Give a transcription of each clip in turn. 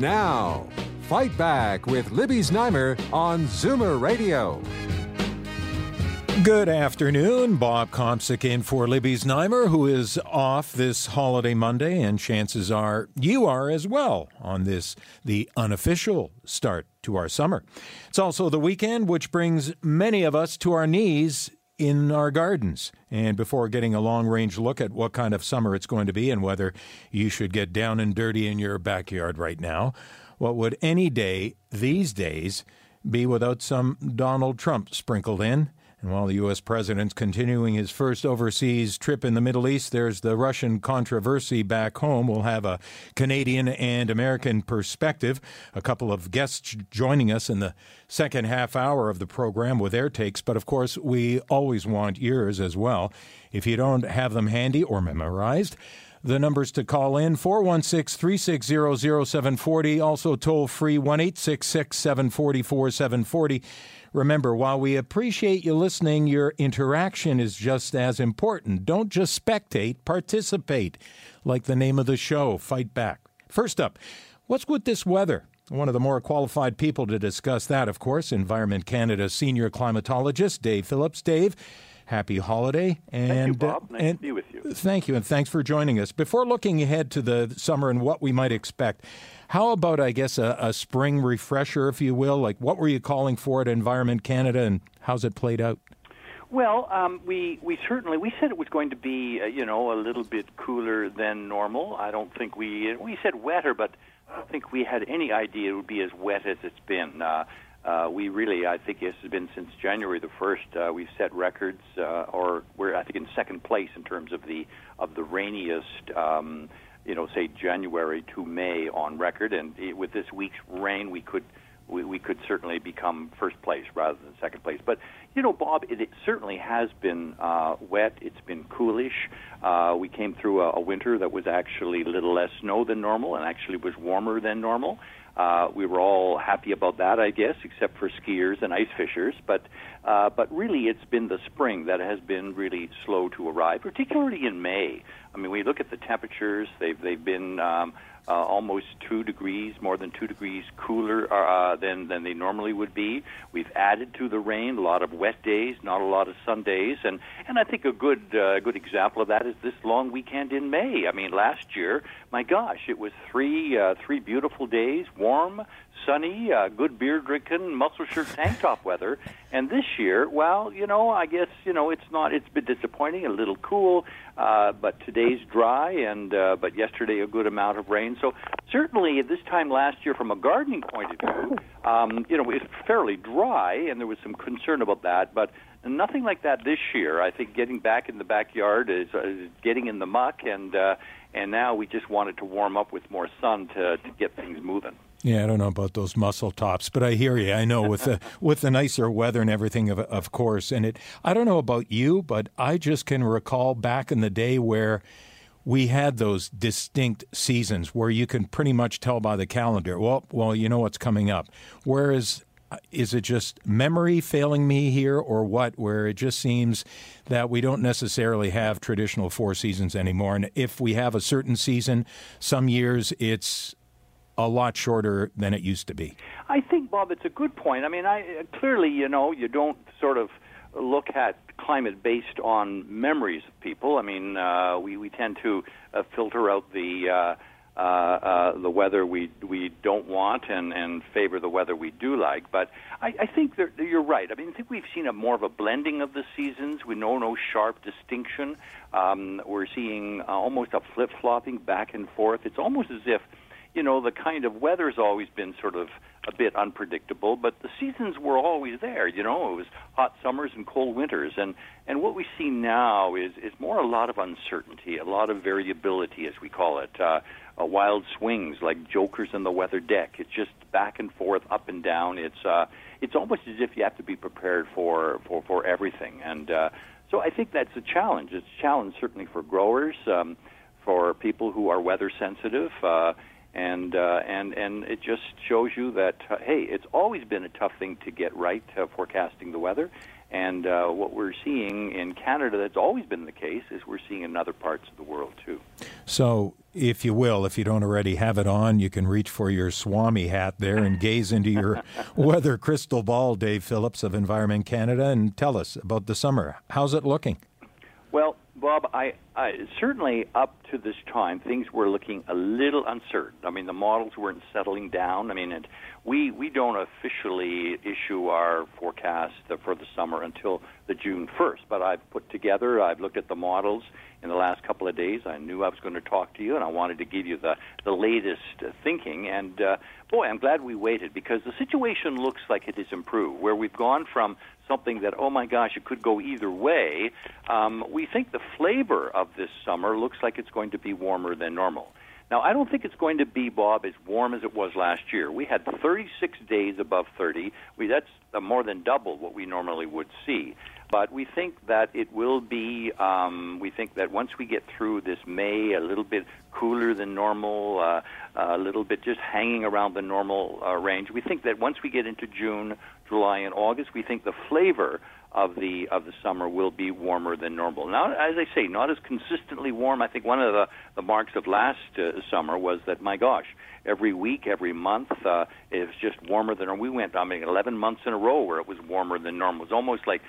Now, Fight Back with Libby Znaimer on Zoomer Radio. Good afternoon. Bob Komsic in for Libby Znaimer, who is off this holiday Monday, and chances are you are as well on this, the unofficial start to our summer. It's also the weekend, which brings many of us to our knees in our gardens. And before getting a long range look at what kind of summer it's going to be and whether you should get down and dirty in your backyard right now, what would any day these days be without some Donald Trump sprinkled in? And while the U.S. president's continuing his first overseas trip in the Middle East, there's the Russian controversy back home. We'll have a Canadian and American perspective. A couple of guests joining us in the second half hour of the program with their takes, but of course, we always want yours as well. If you don't have them handy or memorized, the numbers to call in 416 360 0740, also toll free 1 866 744 740. Remember, while we appreciate you listening, your interaction is just as important. Don't just spectate, participate. Like the name of the show, Fight Back. First up, what's with this weather? One of the more qualified people to discuss that, of course, Environment Canada senior climatologist Dave Phillips. Dave, happy holiday. And, thank you, Bob. Uh, nice and, to be with you. Thank you, and thanks for joining us. Before looking ahead to the summer and what we might expect, how about, I guess, a, a, spring refresher, if you will? Like, what were you calling for at Environment Canada, and how's it played out? Well, um, we we certainly we said it was going to be uh, you know a little bit cooler than normal. I don't think we we said wetter, but I don't think we had any idea it would be as wet as it's been. Uh, uh, we really, I think, this has been since January the first. Uh, we've set records, uh, or we're I think in second place in terms of the of the rainiest. Um, you know, say January to May on record, and with this week's rain, we could we, we could certainly become first place rather than second place. But you know, Bob, it, it certainly has been uh, wet. It's been coolish. Uh, we came through a, a winter that was actually a little less snow than normal, and actually was warmer than normal. Uh, we were all happy about that, I guess, except for skiers and ice fishers. But uh, but really, it's been the spring that has been really slow to arrive, particularly in May. I mean, we look at the temperatures; they've they've been um, uh, almost two degrees, more than two degrees cooler uh, than than they normally would be. We've added to the rain, a lot of wet days, not a lot of sun days, and and I think a good uh, good example of that is this long weekend in May. I mean, last year, my gosh, it was three uh, three beautiful days, warm, sunny, uh, good beer drinking, muscle shirt, tank top weather. And this year, well, you know, I guess you know it's not. It's been disappointing, a little cool, uh, but today's dry, and uh, but yesterday a good amount of rain. So certainly at this time last year, from a gardening point of view, um, you know, it's fairly dry, and there was some concern about that, but. Nothing like that this year. I think getting back in the backyard is, uh, is getting in the muck, and uh, and now we just wanted to warm up with more sun to to get things moving. Yeah, I don't know about those muscle tops, but I hear you. I know with the with the nicer weather and everything, of of course. And it, I don't know about you, but I just can recall back in the day where we had those distinct seasons where you can pretty much tell by the calendar. Well, well, you know what's coming up. Whereas, uh, is it just memory failing me here, or what? Where it just seems that we don't necessarily have traditional four seasons anymore, and if we have a certain season, some years it's a lot shorter than it used to be. I think, Bob, it's a good point. I mean, I clearly, you know, you don't sort of look at climate based on memories of people. I mean, uh, we we tend to uh, filter out the uh, uh, uh, the weather we we don't want and and favor the weather we do like. But I, I think you're right. I mean, I think we've seen a more of a blending of the seasons. We know no sharp distinction. Um, we're seeing uh, almost a flip flopping back and forth. It's almost as if you know, the kind of weather's always been sort of a bit unpredictable, but the seasons were always there. You know, it was hot summers and cold winters, and and what we see now is is more a lot of uncertainty, a lot of variability, as we call it, uh, uh, wild swings like jokers in the weather deck. It's just back and forth, up and down. It's uh, it's almost as if you have to be prepared for for for everything, and uh, so I think that's a challenge. It's a challenge certainly for growers. Um, for people who are weather sensitive, uh, and uh, and and it just shows you that uh, hey, it's always been a tough thing to get right uh, forecasting the weather, and uh, what we're seeing in Canada that's always been the case is we're seeing in other parts of the world too. So, if you will, if you don't already have it on, you can reach for your Swami hat there and gaze into your weather crystal ball, Dave Phillips of Environment Canada, and tell us about the summer. How's it looking? Well, Bob, I, I certainly up to this time things were looking a little uncertain. I mean, the models weren't settling down. I mean, it, we we don't officially issue our forecast for the summer until the June 1st. But I've put together, I've looked at the models in the last couple of days. I knew I was going to talk to you, and I wanted to give you the the latest thinking. And uh, boy, I'm glad we waited because the situation looks like it has improved. Where we've gone from something that, oh my gosh, it could go either way, um, we think the flavor of this summer looks like it's going to be warmer than normal. Now, I don't think it's going to be, Bob, as warm as it was last year. We had 36 days above 30. We, that's uh, more than double what we normally would see. But we think that it will be, um, we think that once we get through this May, a little bit cooler than normal, uh, a little bit just hanging around the normal uh, range, we think that once we get into June, July, and August, we think the flavor of the of the summer will be warmer than normal. Now, as I say, not as consistently warm. I think one of the the marks of last uh, summer was that my gosh, every week, every month, uh, it just warmer than. We went, I mean, 11 months in a row where it was warmer than normal. It was almost like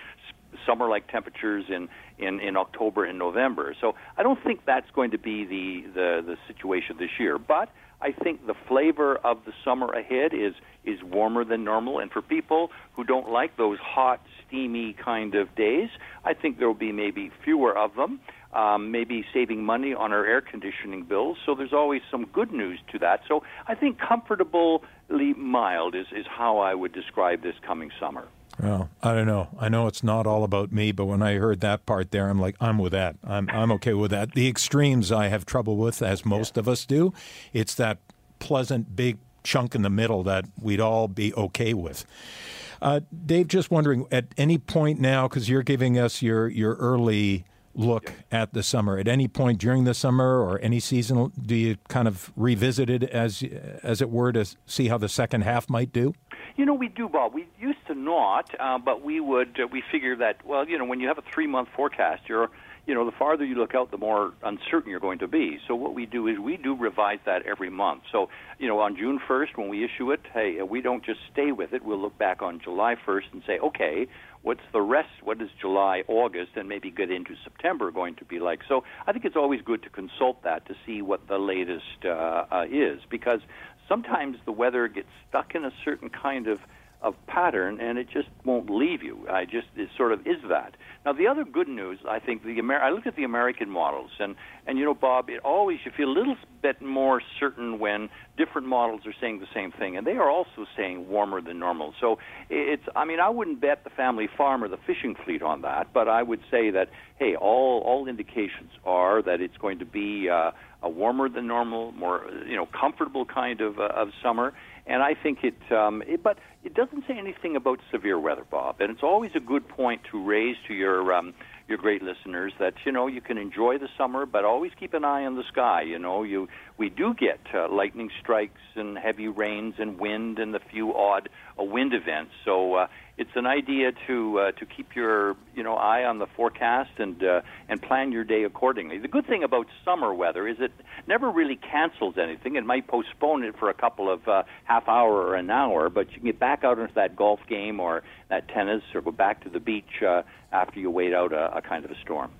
summer-like temperatures in, in, in October and November. So I don't think that's going to be the, the, the situation this year. But I think the flavor of the summer ahead is is warmer than normal, and for people who don't like those hot, steamy kind of days, I think there will be maybe fewer of them. Um, maybe saving money on our air conditioning bills. So there's always some good news to that. So I think comfortably mild is, is how I would describe this coming summer. Well, I don't know. I know it's not all about me, but when I heard that part there, I'm like, I'm with that. I'm I'm okay with that. The extremes I have trouble with, as most yeah. of us do. It's that pleasant big chunk in the middle that we'd all be okay with. Uh, Dave, just wondering at any point now, because you're giving us your your early look yeah. at the summer. At any point during the summer or any season, do you kind of revisit it as as it were to see how the second half might do? You know, we do, Bob. We used to not, uh, but we would. Uh, we figure that well, you know, when you have a three month forecast, you're you know, the farther you look out, the more uncertain you're going to be. So what we do is we do revise that every month. So, you know, on June 1st when we issue it, hey, we don't just stay with it. We'll look back on July 1st and say, okay, what's the rest? What is July, August, and maybe get into September going to be like? So I think it's always good to consult that to see what the latest uh, uh, is because sometimes the weather gets stuck in a certain kind of of pattern, and it just won't leave you. I just it sort of is that. Now, the other good news, I think, the Amer- I look at the American models, and and you know, Bob, it always you feel a little bit more certain when different models are saying the same thing, and they are also saying warmer than normal. So it's, I mean, I wouldn't bet the family farm or the fishing fleet on that, but I would say that hey, all all indications are that it's going to be. Uh, a warmer than normal, more you know comfortable kind of uh, of summer, and I think it, um, it, but it doesn't say anything about severe weather, Bob. And it's always a good point to raise to your um, your great listeners that you know you can enjoy the summer, but always keep an eye on the sky. You know, you we do get uh, lightning strikes and heavy rains and wind and the few odd uh, wind events. So uh, it's an idea to uh, to keep your you know eye on the forecast and uh, and plan your day accordingly. The good thing about summer weather is it never really cancels anything. It might postpone it for a couple of uh, half hour or an hour, but you can get back out into that golf game or that tennis or go back to the beach uh, after you wait out a, a kind of a storm.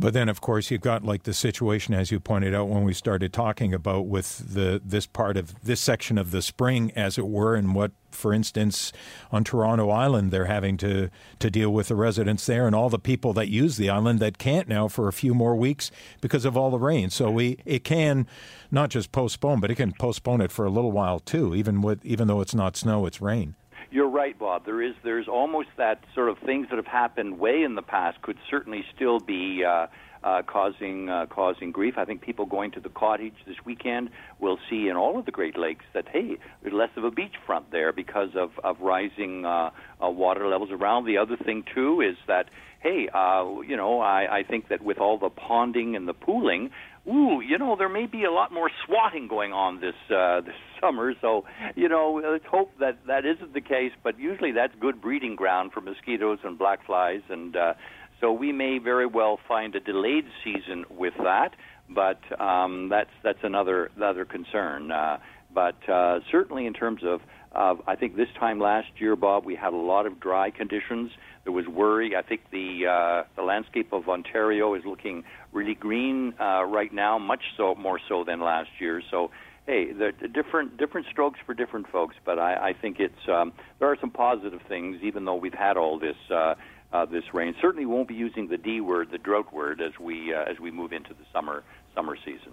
But then, of course, you've got like the situation, as you pointed out when we started talking about, with the this part of this section of the spring, as it were, and what, for instance, on Toronto Island, they're having to to deal with the residents there and all the people that use the island that can't now for a few more weeks because of all the rain. So we it can not just postpone, but it can postpone it for a little while too, even with even though it's not snow, it's rain. You're right, Bob. There is there's almost that sort of things that have happened way in the past could certainly still be uh, uh, causing uh, causing grief. I think people going to the cottage this weekend will see in all of the Great Lakes that hey, there's less of a beachfront there because of of rising uh, uh, water levels around. The other thing too is that hey, uh, you know, I, I think that with all the ponding and the pooling, ooh, you know, there may be a lot more swatting going on this uh, this summer. So, you know, let's hope that that isn't the case. But usually, that's good breeding ground for mosquitoes and black flies, and uh, so we may very well find a delayed season with that. But um, that's that's another another concern. Uh, but uh, certainly, in terms of I think this time last year, Bob, we had a lot of dry conditions. There was worry. I think the uh, the landscape of Ontario is looking really green uh, right now, much so more so than last year. So, hey, the different different strokes for different folks. But I, I think it's um, there are some positive things, even though we've had all this. Uh, uh, this rain certainly won't be using the D word, the drought word, as we uh, as we move into the summer summer season.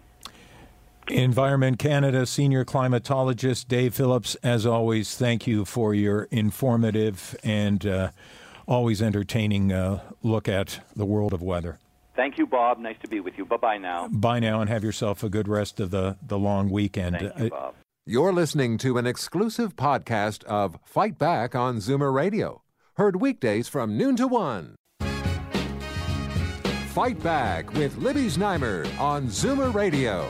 Environment Canada senior climatologist Dave Phillips, as always, thank you for your informative and uh, always entertaining uh, look at the world of weather. Thank you, Bob. Nice to be with you. Bye bye now. Bye now, and have yourself a good rest of the, the long weekend. Thank you, Bob. You're listening to an exclusive podcast of Fight Back on Zoomer Radio, heard weekdays from noon to one. Fight Back with Libby Znaimer on Zoomer Radio.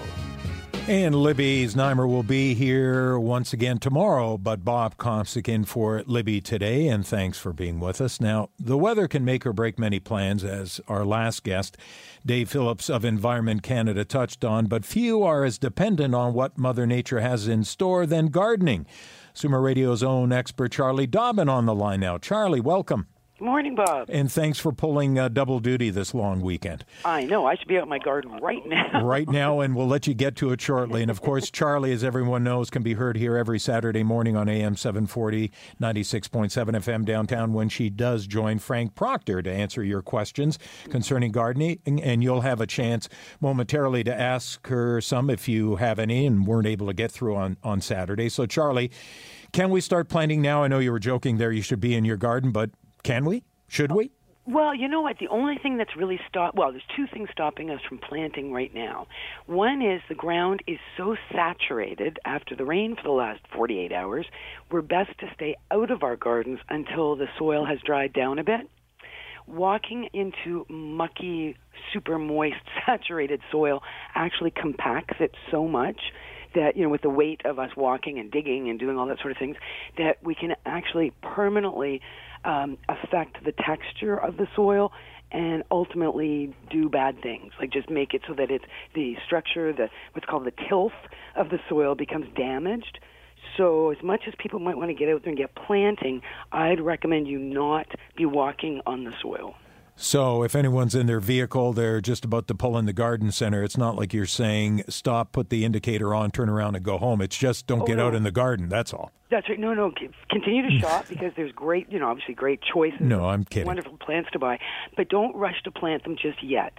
And Libby Znaimer will be here once again tomorrow, but Bob Komsic in for Libby today, and thanks for being with us. Now, the weather can make or break many plans, as our last guest, Dave Phillips of Environment Canada, touched on, but few are as dependent on what Mother Nature has in store than gardening. Zoomer Radio's own expert Charlie Dobbin on the line now. Charlie, welcome. Good morning, Bob. And thanks for pulling uh, double duty this long weekend. I know. I should be out in my garden right now. right now, and we'll let you get to it shortly. And of course, Charlie, as everyone knows, can be heard here every Saturday morning on AM 740, 96.7 FM downtown when she does join Frank Proctor to answer your questions concerning gardening. And you'll have a chance momentarily to ask her some if you have any and weren't able to get through on, on Saturday. So, Charlie, can we start planting now? I know you were joking there, you should be in your garden, but can we? Should we? Well, you know what? The only thing that's really stop well, there's two things stopping us from planting right now. One is the ground is so saturated after the rain for the last 48 hours, we're best to stay out of our gardens until the soil has dried down a bit. Walking into mucky, super moist, saturated soil actually compacts it so much that you know with the weight of us walking and digging and doing all that sort of things that we can actually permanently um, affect the texture of the soil and ultimately do bad things like just make it so that it's the structure the what's called the tilth of the soil becomes damaged. So as much as people might want to get out there and get planting i'd recommend you not be walking on the soil so, if anyone's in their vehicle, they're just about to pull in the garden center. It's not like you're saying stop, put the indicator on, turn around, and go home. It's just don't oh, get no. out in the garden. That's all. That's right. No, no. Continue to shop because there's great, you know, obviously great choices. No, I'm kidding. Wonderful plants to buy, but don't rush to plant them just yet.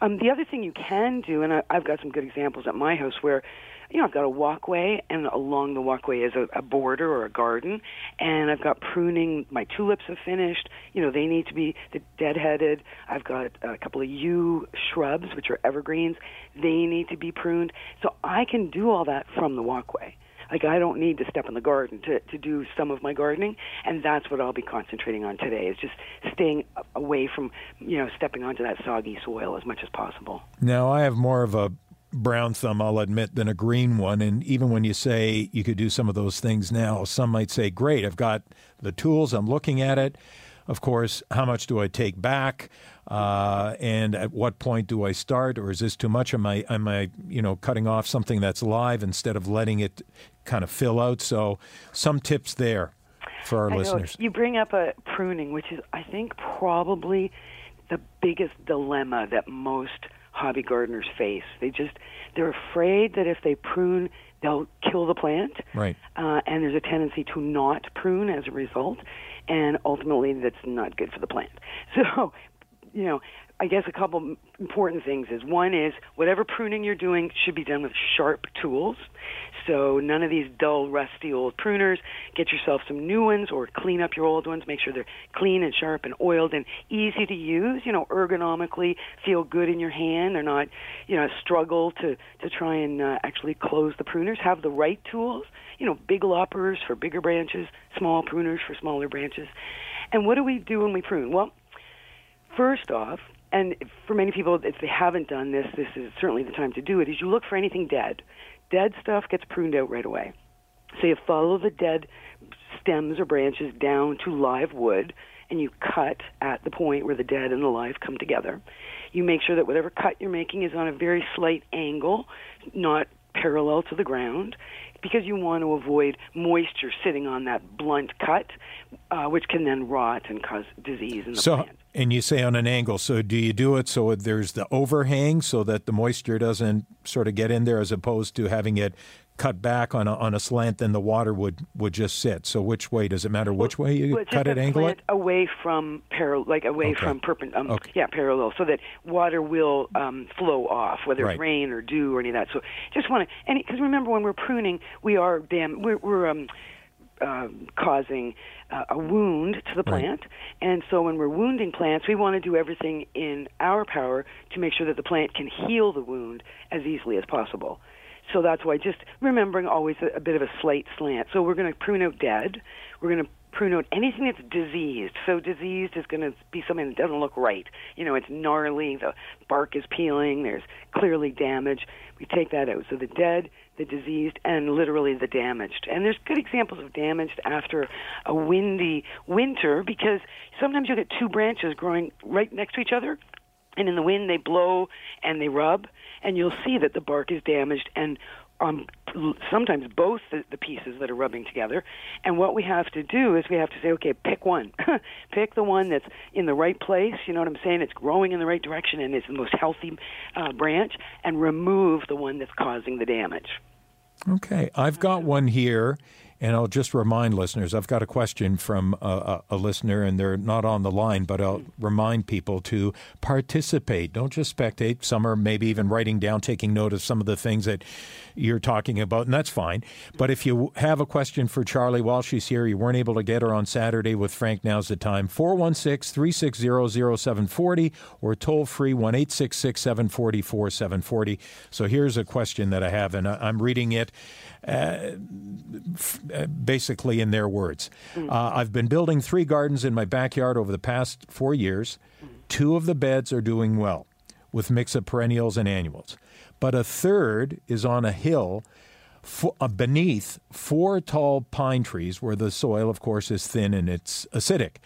Um, the other thing you can do, and I, I've got some good examples at my house where you know, I've got a walkway, and along the walkway is a, a border or a garden, and I've got pruning. My tulips have finished. You know, they need to be deadheaded. I've got a couple of yew shrubs, which are evergreens. They need to be pruned. So I can do all that from the walkway. Like I don't need to step in the garden to to do some of my gardening, and that's what I'll be concentrating on today. Is just staying away from you know stepping onto that soggy soil as much as possible. Now I have more of a brown thumb, I'll admit, than a green one. And even when you say you could do some of those things now, some might say, great, I've got the tools, I'm looking at it. Of course, how much do I take back? Uh, and at what point do I start? Or is this too much? Am I, am I, you know, cutting off something that's live instead of letting it kind of fill out? So, some tips there for our I listeners. Know. You bring up a pruning, which is, I think, probably the biggest dilemma that most hobby gardeners face. They just they're afraid that if they prune, they'll kill the plant. Right. Uh, and there's a tendency to not prune as a result, and ultimately that's not good for the plant. So, you know, I guess a couple important things is one is whatever pruning you're doing should be done with sharp tools. So none of these dull, rusty old pruners. Get yourself some new ones or clean up your old ones. Make sure they're clean and sharp and oiled and easy to use. You know, ergonomically feel good in your hand. They're not, you know, struggle to to try and uh, actually close the pruners. Have the right tools. You know, big loppers for bigger branches, small pruners for smaller branches. And what do we do when we prune? Well, first off, and for many people, if they haven't done this, this is certainly the time to do it. Is you look for anything dead. Dead stuff gets pruned out right away. So you follow the dead stems or branches down to live wood, and you cut at the point where the dead and the live come together. You make sure that whatever cut you're making is on a very slight angle, not parallel to the ground, because you want to avoid moisture sitting on that blunt cut, uh, which can then rot and cause disease in the so, plant. And you say on an angle. So do you do it so there's the overhang so that the moisture doesn't sort of get in there, as opposed to having it cut back on a, on a slant, then the water would, would just sit. So which way does it matter? Which way you well, cut it, angle it? Away from parallel, like away Okay. from perpendicular. Um, Okay. Yeah, parallel, so that water will um, flow off, whether Right. it's rain or dew or any of that. So just want to, and because remember when we're pruning, we are damn we're, we're um, uh, causing uh, a wound to the Right. plant, and so when we're wounding plants, we want to do everything in our power to make sure that the plant can heal the wound as easily as possible. So that's why just remembering always a, a bit of a slight slant. So we're going to prune out dead. We're going to prune out anything that's diseased. So diseased is going to be something that doesn't look right. You know, it's gnarly, the bark is peeling, there's clearly damage. We take that out. So the dead, the diseased, and literally the damaged. And there's good examples of damaged after a windy winter because sometimes you'll get two branches growing right next to each other and in the wind they blow and they rub and you'll see that the bark is damaged and um, sometimes both the, the pieces that are rubbing together. And what we have to do is we have to say okay pick one. Pick the one that's in the right place you know what i'm saying? It's growing in the right direction and it's the most healthy uh, branch and remove the one that's causing the damage. Okay, I've got one here, and I'll just remind listeners I've got a question from a, a, listener, and they're not on the line, but I'll remind people to participate. Don't just spectate. Some are maybe even writing down, taking note of some of the things that you're talking about, and that's fine. But if you have a question for Charlie while she's here, you weren't able to get her on Saturday with Frank, now's the time. 416 360 0740 or toll free 1 866 740 4740. So here's a question that I have, and I'm reading it uh, basically in their words. Uh, I've been building three gardens in my backyard over the past four years. Two of the beds are doing well with mix of perennials and annuals, but a third is on a hill fo- uh, beneath four tall pine trees where the soil, of course, is thin and it's acidic.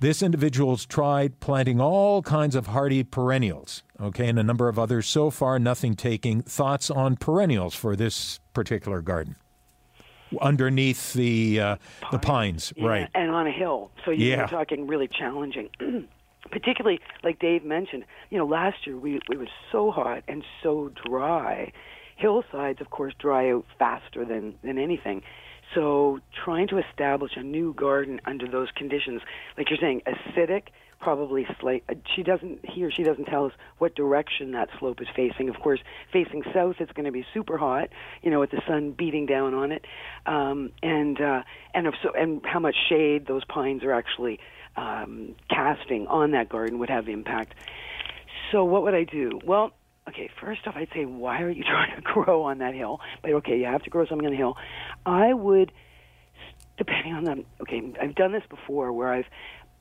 This individual's tried planting all kinds of hardy perennials, okay, and a number of others. So far, nothing taking. Thoughts on perennials for this particular garden? Underneath the uh, the pines, Yeah, right? and on a hill so you Yeah. talking really challenging particularly like dave mentioned you know last year we it was so hot and so dry hillsides of course dry out faster than than anything so trying to establish a new garden under those conditions like you're saying acidic probably slight uh, she doesn't he or she doesn't tell us what direction that slope is facing. Of course facing south it's going to be super hot you know with the sun beating down on it. Um and uh and if so and how much shade those pines are actually um casting on that garden would have impact. So what would i do? Well okay first off i'd say why are you trying to grow on that hill? But okay you have to grow something on the hill. I would depending on the okay i've done this before where i've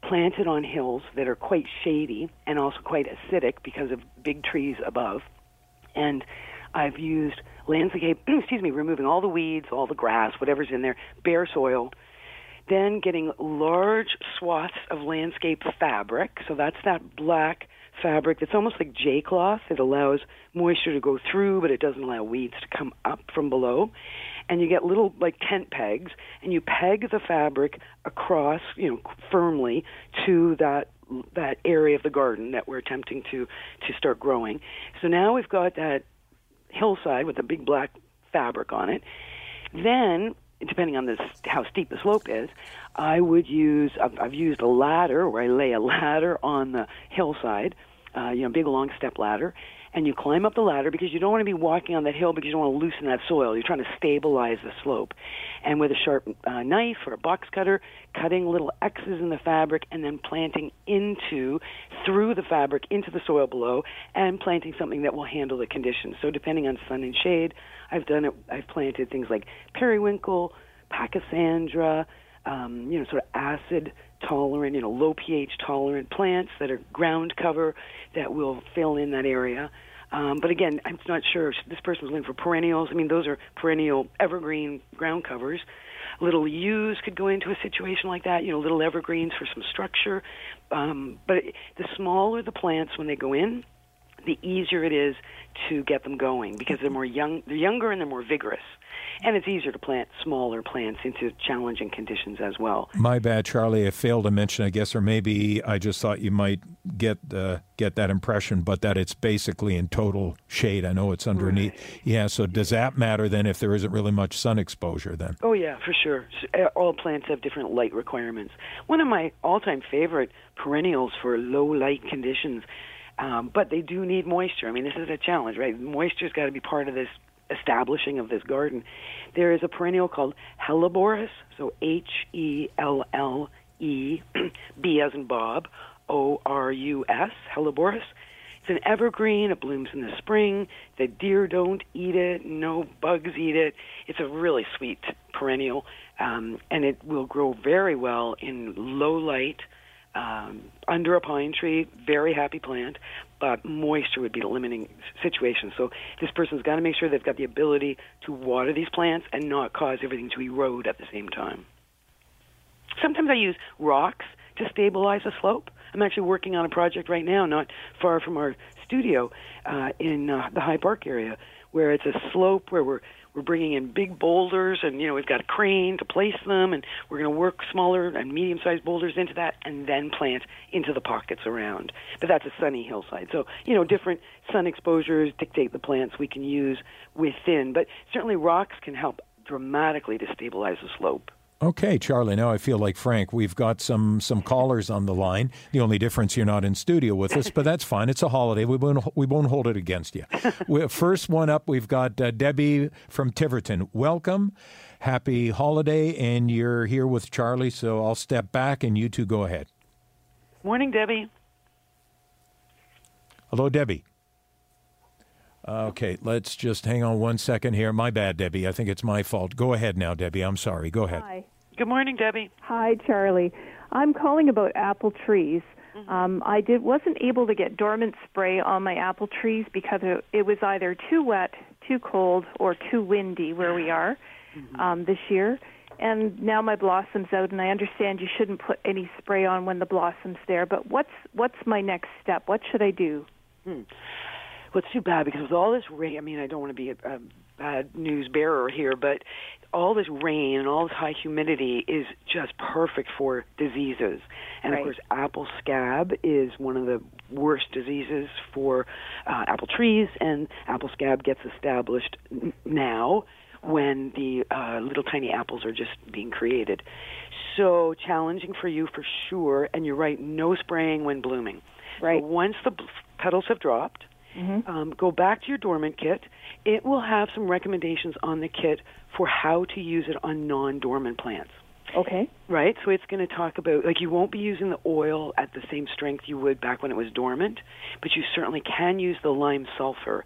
planted on hills that are quite shady and also quite acidic because of big trees above. And i've used landscape excuse me removing all the weeds all the grass whatever's in there bare soil then getting large swaths of landscape fabric. So that's that black fabric that's almost like J cloth. It allows moisture to go through, but it doesn't allow weeds to come up from below. And you get little like tent pegs, and you peg the fabric across, you know, firmly to that that area of the garden that we're attempting to to start growing. So now we've got that hillside with a big black fabric on it. Then, depending on this how steep the slope is, I would use I've, I've used a ladder where I lay a ladder on the hillside, uh, you know, big long step ladder, and you climb up the ladder because you don't want to be walking on that hill because you don't want to loosen that soil. You're trying to stabilize the slope. And with a sharp uh, knife or a box cutter, cutting little X's in the fabric and then planting into, through the fabric, into the soil below, and planting something that will handle the conditions. So depending on sun and shade, I've done it. I've planted things like periwinkle, pachysandra, um, you know, sort of acid tolerant, you know, low pH tolerant plants that are ground cover that will fill in that area. Um, but again, I'm not sure. If this person was looking for perennials. I mean, those are perennial evergreen ground covers. Little yews could go into a situation like that. You know, little evergreens for some structure. Um, but the smaller the plants when they go in, the easier it is to get them going because they're more young. They're younger and they're more vigorous and it's easier to plant smaller plants into challenging conditions as well. My bad, Charlie. I failed to mention, I guess, or maybe I just thought you might get uh, get that impression, but that it's basically in total shade. I know it's underneath. Right. Yeah. So does that matter then if there isn't really much sun exposure then? Oh yeah, for sure. Uh, all plants have different light requirements. One of my all-time favorite perennials for low light conditions. Um, but they do need moisture. I mean, this is a challenge, right? Moisture's got to be part of this establishing of this garden. There is a perennial called Helleborus, so H E L L E B as in Bob, O R U S, Helleborus. It's an evergreen. It blooms in the spring. The deer don't eat it. No bugs eat it. It's a really sweet perennial, um, and it will grow very well in low light, um, under a pine tree, very happy plant, but moisture would be the limiting situation. So this person's got to make sure they've got the ability to water these plants and not cause everything to erode at the same time. Sometimes I use rocks to stabilize a slope. I'm actually working on a project right now, not far from our studio, uh, in uh, the High Park area, where it's a slope where we're we're bringing in big boulders, and you know we've got a crane to place them, and we're going to work smaller and medium-sized boulders into that, and then plant into the pockets around. But that's a sunny hillside, so you know different sun exposures dictate the plants we can use within. But certainly rocks can help dramatically to stabilize the slope. Okay, Charlie. Now I feel like Frank. We've got some some callers on the line. The only difference you're not in studio with us, but that's fine. It's a holiday. We won't we won't hold it against you. First one up, we've got uh, Debbie from Tiverton. Welcome, happy holiday, and you're here with Charlie. So I'll step back, and you two go ahead. Morning, Debbie. Hello, Debbie. Okay, let's just hang on one second here. My bad, Debbie. I think it's my fault. Go ahead now, Debbie. I'm sorry. Go ahead. Hi. Good morning, Debbie. Hi, Charlie. I'm calling about apple trees. Mm-hmm. Um, I did wasn't able to get dormant spray on my apple trees because it, it was either too wet, too cold, or too windy where we are mm-hmm. um, this year. And now my blossom's out, and I understand you shouldn't put any spray on when the blossom's there. But what's what's my next step? What should I do? Hmm. Well, it's too bad because with all this rain, I mean, I don't want to be a, a bad news bearer here, but all this rain and all this high humidity is just perfect for diseases. And right. of course, apple scab is one of the worst diseases for uh, apple trees, and apple scab gets established n- now when the uh, little tiny apples are just being created. So challenging for you for sure. And you're right, no spraying when blooming. Right. So once the petals have dropped, Mm-hmm. Um, go back to your dormant kit. It will have some recommendations on the kit for how to use it on non dormant plants. Okay. Right? So it's going to talk about, like, you won't be using the oil at the same strength you would back when it was dormant, but you certainly can use the lime sulfur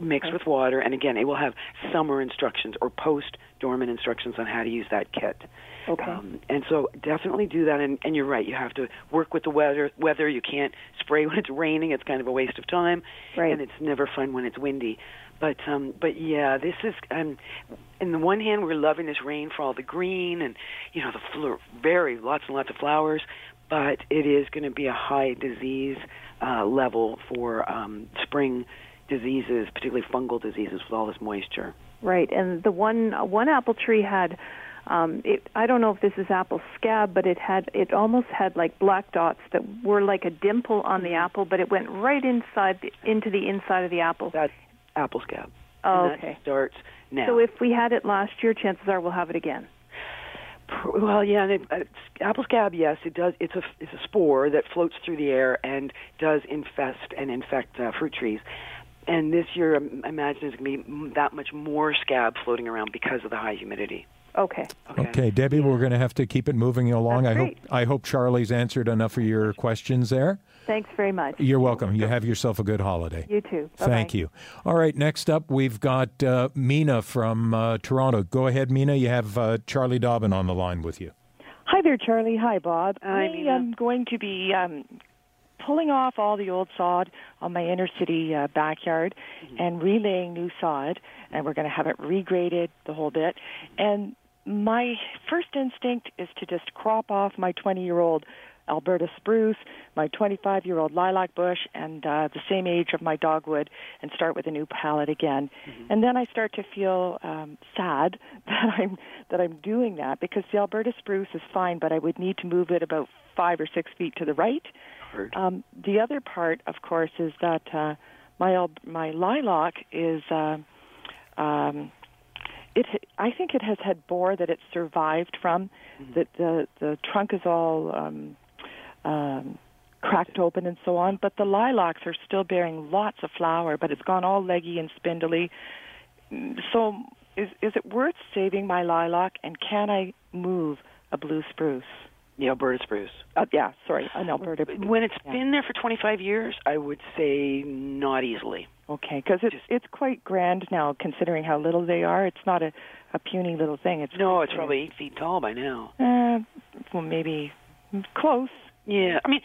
mixed okay. with water. And again, it will have summer instructions or post dormant instructions on how to use that kit. Okay. Um, and so definitely do that. And, and you're right. You have to work with the weather. Weather. You can't spray when it's raining. It's kind of a waste of time. Right. And it's never fun when it's windy. But um, but yeah, this is. Um, in the one hand, we're loving this rain for all the green and you know the fl- very lots and lots of flowers. But it is going to be a high disease uh, level for um, spring diseases, particularly fungal diseases, with all this moisture. Right, and the one one apple tree had Um, it, I don't know if this is apple scab, but it had it almost had like black dots that were like a dimple on the apple, but it went right inside the, into the inside of the apple. That's apple scab. Oh, and okay. starts now. So if we had it last year, chances are we'll have it again. Well, yeah, and it, uh, apple scab. Yes, it does. It's a it's a spore that floats through the air and does infest and infect uh, fruit trees. And this year, I imagine there's going to be that much more scab floating around because of the high humidity. Okay. Okay, Debbie, we're going to have to keep it moving along. That's I great. hope I hope Charlie's answered enough of your questions there. Thanks very much. You're welcome. You have yourself a good holiday. You too. Bye-bye. Thank you. All right, next up we've got uh, Mina from uh, Toronto. Go ahead, Mina. You have uh, Charlie Dobbin on the line with you. Hi there, Charlie. Hi, Bob. Hi, I Mina. am going to be um, pulling off all the old sod on my inner city uh, backyard and relaying new sod, and we're going to have it regraded the whole bit. And my first instinct is to just crop off my 20 year old Alberta spruce, my 25 year old lilac bush, and uh, the same age of my dogwood, and start with a new palette again. And then I start to feel um, sad that I'm that I'm doing that because the Alberta spruce is fine, but I would need to move it about five or six feet to the right. Heard. Um, the other part, of course, is that uh, my my lilac is. Uh, um, it I think it has had borer that it survived from. That the the trunk is all um, um, cracked open and so on, but the lilacs are still bearing lots of flower, but it's gone all leggy and spindly. So is is it worth saving my lilac, and can I move a blue spruce? The Alberta spruce. Uh, yeah, sorry, an Alberta. When it's Yeah. been there for 25 years, I would say not easily. Okay, because it's it's quite grand now, considering how little they are. It's not a a puny little thing. It's No, it's big. probably eight feet tall by now. uh, well maybe close. Yeah, I mean,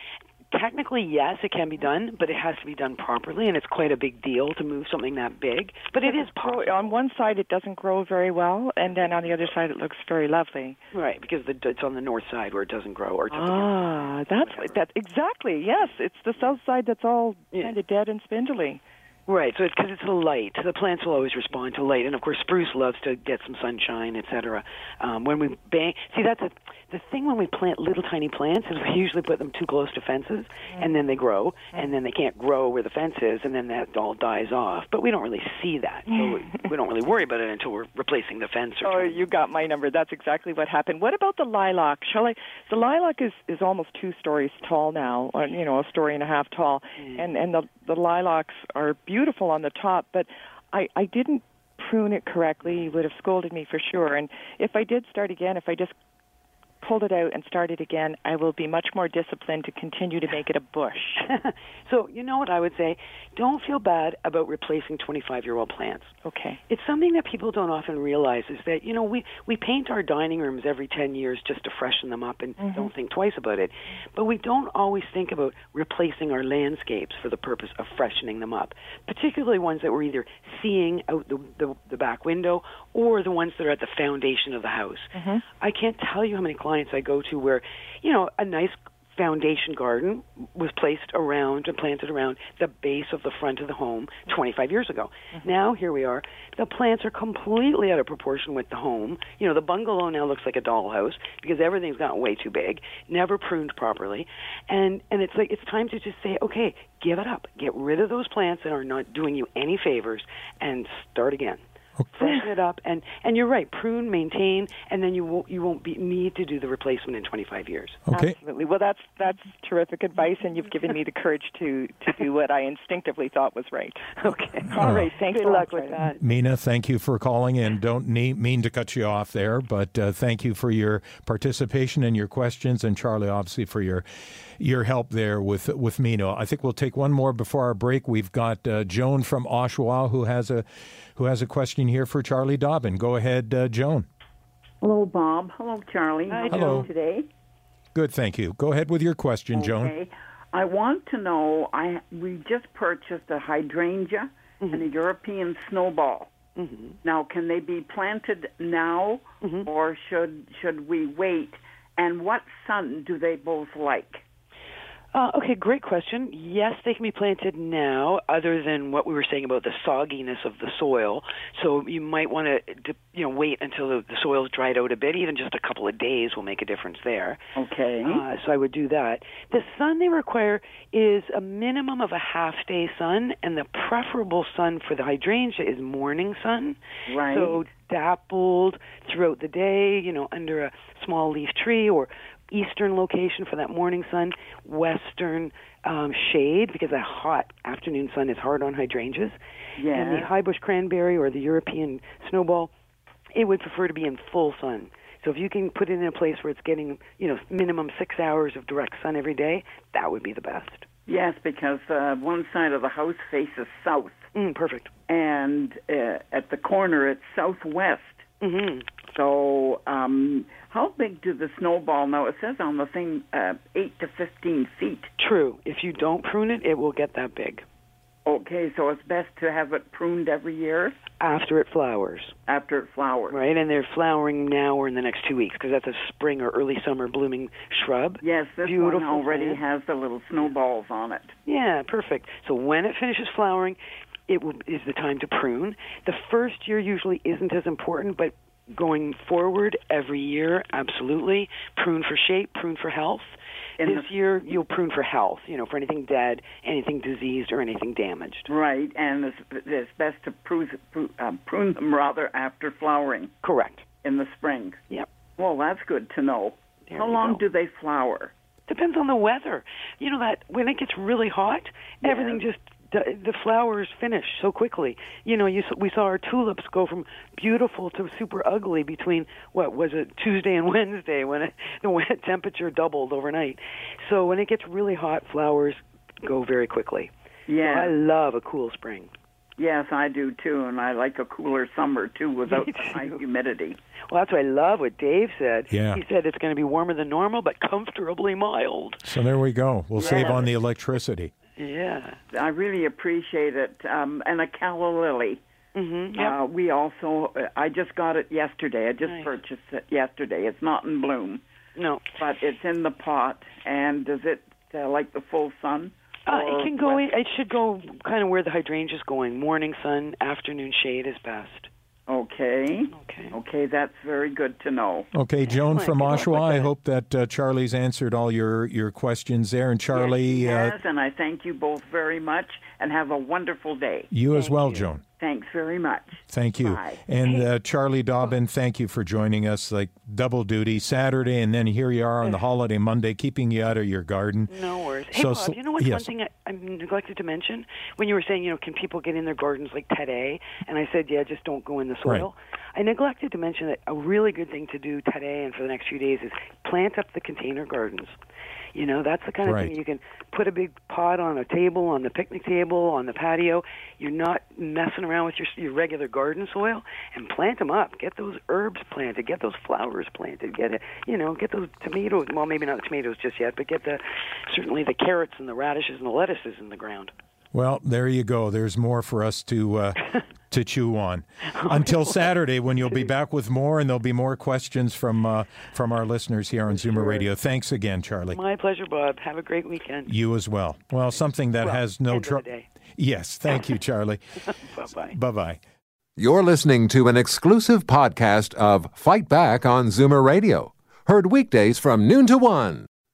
technically, yes, it can be done, but it has to be done properly, and it's quite a big deal to move something that big. But it is Grow- possible, on one side it doesn't grow very well, and then on the other side it looks very lovely. right? Because the, it's on the north side where it doesn't grow, or it's up against- Ah, that's that exactly. Yes, it's the south side that's all Yeah. kind of dead and spindly. Right, so it's because it's the light. The plants will always respond to light, and of course, spruce loves to get some sunshine, etc. Um, when we bang, see that's a, the thing when we plant little tiny plants is we usually put them too close to fences, and then they grow, and then they can't grow where the fence is, and then that all dies off. But we don't really see that, so we, we don't really worry about it until we're replacing the fence. Or Oh, trying- you got my number. That's exactly what happened. What about the lilac? Shall I? The lilac is is almost two stories tall now, or you know, a story and a half tall, mm. and and the the lilacs are beautiful on the top, but I I didn't prune it correctly. You would have scolded me for sure. And if I did start again, if I just pulled it out and started again, I will be much more disciplined to continue to make it a bush. so you know what I would say? Don't feel bad about replacing 25-year-old plants. Okay. It's something that people don't often realize is that you know we we paint our dining rooms every 10 years just to freshen them up and mm-hmm. don't think twice about it. But we don't always think about replacing our landscapes for the purpose of freshening them up, particularly ones that we're either seeing out the the, the back window or the ones that are at the foundation of the house. Mm-hmm. I can't tell you how many clients I go to where you know a nice foundation garden was placed around and planted around the base of the front of the home 25 years ago. Mm-hmm. Now here we are. The plants are completely out of proportion with the home. You know, the bungalow now looks like a dollhouse because everything's gotten way too big, never pruned properly. And and it's like it's time to just say, "Okay, give it up. Get rid of those plants that are not doing you any favors and start again." Freshen it up, and and you're right. Prune, maintain, and then you won't you won't be, need to do the replacement in 25 years. Okay. Absolutely. Well, that's that's terrific advice, and you've given me the courage to to do what I instinctively thought was right. Okay. All right. Thanks. Good a lot, luck with that. Mina, thank you for calling and don't need, mean to cut you off there, but uh, thank you for your participation and your questions, and Charlie, obviously, for your your help there with with Mina. I think we'll take one more before our break. We've got uh, Joan from Oshawa who has a who has a question here for Charlie Dobbin. Go ahead, uh, Joan. Hello, Bob. Hello, Charlie. Hi, How are you Hello. today? Good, thank you. Go ahead with your question, Joan. Okay. I want to know. I we just purchased a hydrangea and a European snowball. Now, can they be planted now, or should should we wait? And what sun do they both like? Uh, okay, great question. Yes, they can be planted now, other than what we were saying about the sogginess of the soil. So you might want to, you know, wait until the, the soil's dried out a bit. Even just a couple of days will make a difference there. Okay. Uh, so I would do that. The sun they require is a minimum of a half day sun, and the preferable sun for the hydrangea is morning sun. Right. So dappled throughout the day, you know, under a small leaf tree or eastern location for that morning sun, western um, shade because that hot afternoon sun is hard on hydrangeas. Yeah. And the high bush cranberry or the European snowball, it would prefer to be in full sun. So if you can put it in a place where it's getting, you know, minimum six hours of direct sun every day, that would be the best. Yes, because uh, one side of the house faces south, Mm, perfect. and uh, at the corner it's southwest. Mm-hmm. So, um, how big do the snowball? Now it says on the thing uh, eight to fifteen feet. True. If you don't prune it, it will get that big Okay, so it's best to have it pruned every year after it flowers. after it flowers. Right, and they're flowering now or in the next two weeks because that's a spring or early summer blooming shrub. Yes, this Beautiful one already plant. has the little snowballs on it. Yeah, perfect. So when it finishes flowering, it will, is the time to prune. The first year usually isn't as important, but going forward every year, absolutely prune for shape, prune for health. In this the- year, you'll prune for health. You know, for anything dead, anything diseased, or anything damaged. Right, and it's, it's best to prune, prune, um, prune them rather after flowering Correct. in the spring. Yep. Well, that's good to know. There How long go. do they flower? Depends on the weather. You know that when it gets really hot, everything just the, the flowers finish so quickly. You know, you s- we saw our tulips go from beautiful to super ugly between what was it Tuesday and Wednesday when it, the wet temperature doubled overnight. So when it gets really hot, flowers go very quickly. So I love a cool spring. yes, I do too, and I like a cooler summer too without Me the high humidity. Well, that's why I love what Dave said. Yeah. He said it's going to be warmer than normal, but comfortably mild. So there we go. We'll save on the electricity. Yeah. I really appreciate it. Um, and a calla lily. Mhm. Yep. Uh, we also, uh, I just got it yesterday. I just Nice. purchased it yesterday. It's not in bloom, no. but it's in the pot. And does it uh, like the full sun? Uh, it can go. what? In, it should go kind of where the hydrangea's going. Morning sun, afternoon shade is best. Okay. Okay. Okay, that's very good to know. Okay, Joan Excellent. from Good Oshawa, I hope that uh, Charlie's answered all your, your questions there. And Charlie, yes, uh, he has, and I thank you both very much, and have a wonderful day. you as well, you. Joan. Thanks very much. Thank you. Bye. And uh, Charlie Dobbin, thank you for joining us. Like double duty Saturday, and then here you are on the holiday Monday, keeping you out of your garden. No worries. Hey, So Bob, you know what's yes. one thing I, I neglected to mention? When you were saying, you know, can people get in their gardens like today? And I said, yeah, just don't go in the soil. I neglected to mention that a really good thing to do today and for the next few days is plant up the container gardens. You know, that's the kind of Right. thing you can put a big pot on a table, on the picnic table, on the patio. You're not messing around with your, your regular garden soil, and plant them up. Get those herbs planted. Get those flowers planted. Get it, you know, get those tomatoes. Well, maybe not the tomatoes just yet, but get the certainly the carrots and the radishes and the lettuces in the ground. Well, there you go. There's more for us to uh, to chew on until Saturday, when you'll be back with more, and there'll be more questions from uh, from our listeners here on Zoomer Radio. Thanks again, Charlie. My pleasure, Bob. Have a great weekend. You as well. Well, something that Well, has no end trouble. Yes, thank you, Charlie. Bye bye. bye bye. You're listening to an exclusive podcast of Fight Back on Zoomer Radio, heard weekdays from noon to one.